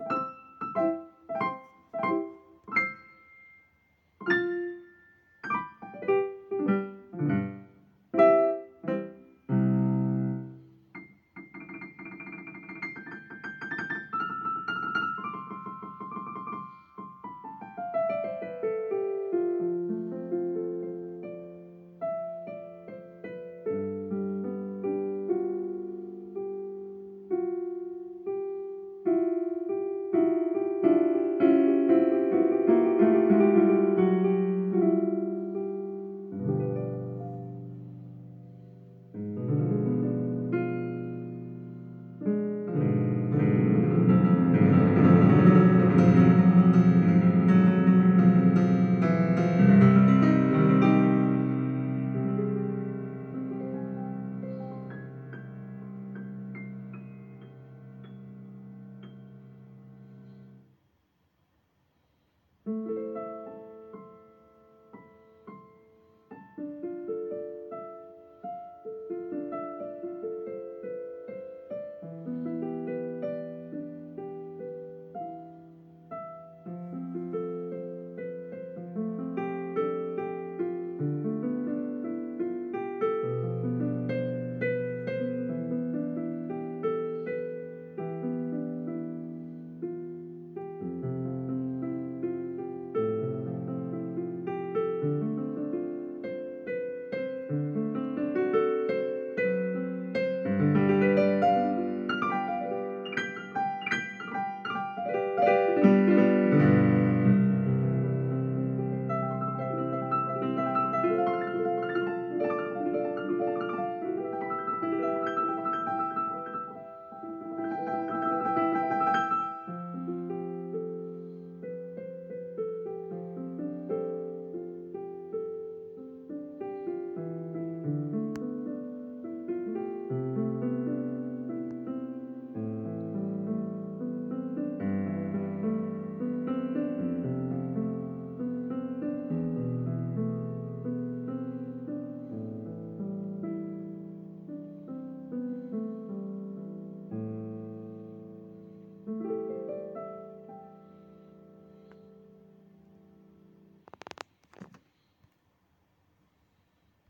you